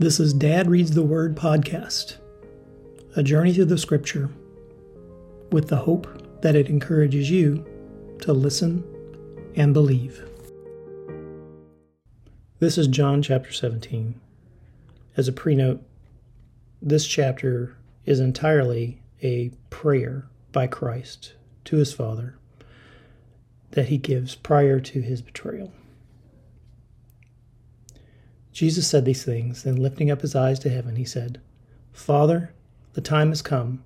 This is Dad Reads the Word podcast, a journey through the scripture with the hope that it encourages you to listen and believe. This is John chapter 17. As a prenote, this chapter is entirely a prayer by Christ to his Father that he gives prior to his betrayal. Jesus said these things, then lifting up his eyes to heaven, he said, Father, the time has come.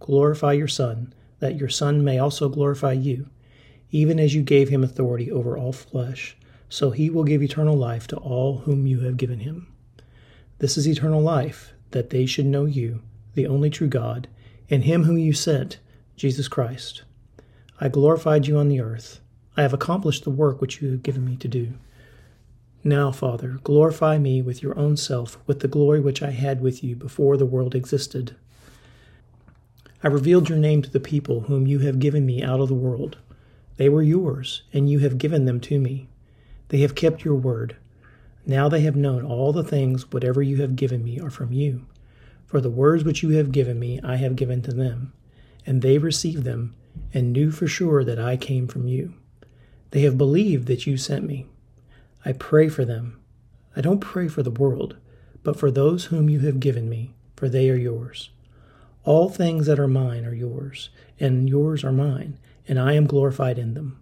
Glorify your Son, that your Son may also glorify you, even as you gave him authority over all flesh, so he will give eternal life to all whom you have given him. This is eternal life, that they should know you, the only true God, and him whom you sent, Jesus Christ. I glorified you on the earth. I have accomplished the work which you have given me to do. Now, Father, glorify me with your own self, with the glory which I had with you before the world existed. I revealed your name to the people whom you have given me out of the world. They were yours, and you have given them to me. They have kept your word. Now they have known all the things whatever you have given me are from you. For the words which you have given me I have given to them, and they received them, and knew for sure that I came from you. They have believed that you sent me. I pray for them. I don't pray for the world, but for those whom you have given me, for they are yours. All things that are mine are yours, and yours are mine, and I am glorified in them.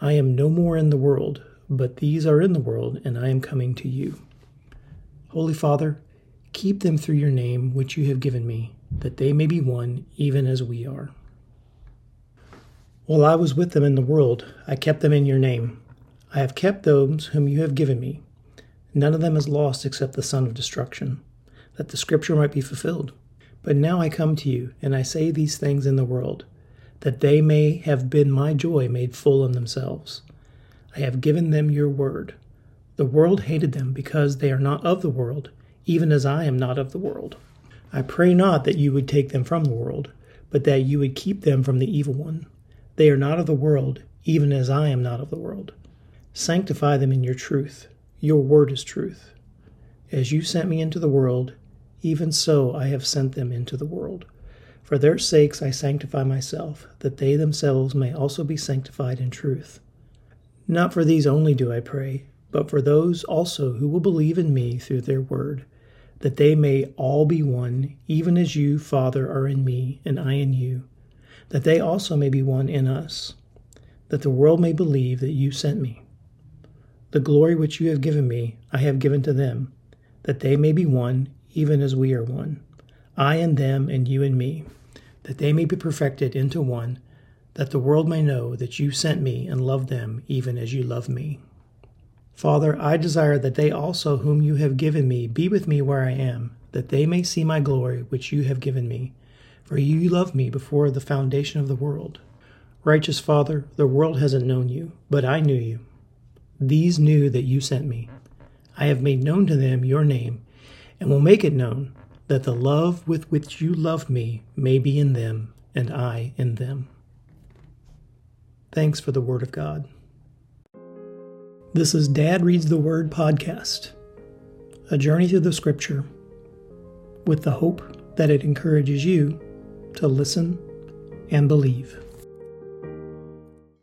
I am no more in the world, but these are in the world, and I am coming to you. Holy Father, keep them through your name which you have given me, that they may be one, even as we are. While I was with them in the world, I kept them in your name. I have kept those whom you have given me. None of them is lost except the son of destruction, that the scripture might be fulfilled. But now I come to you, and I say these things in the world, that they may have been my joy made full in themselves. I have given them your word. The world hated them because they are not of the world, even as I am not of the world. I pray not that you would take them from the world, but that you would keep them from the evil one. They are not of the world, even as I am not of the world. Sanctify them in your truth. Your word is truth. As you sent me into the world, even so I have sent them into the world. For their sakes I sanctify myself, that they themselves may also be sanctified in truth. Not for these only do I pray, but for those also who will believe in me through their word, that they may all be one, even as you, Father, are in me, and I in you, that they also may be one in us, that the world may believe that you sent me. The glory which you have given me, I have given to them, that they may be one, even as we are one. I and them, and you and me, that they may be perfected into one, that the world may know that you sent me and loved them, even as you love me. Father, I desire that they also, whom you have given me, be with me where I am, that they may see my glory which you have given me. For you loved me before the foundation of the world. Righteous Father, the world hasn't known you, but I knew you. These knew that you sent me. I have made known to them your name, and will make it known, that the love with which you loved me may be in them, and I in them. Thanks for the Word of God. This is Dad Reads the Word podcast, a journey through the Scripture with the hope that it encourages you to listen and believe.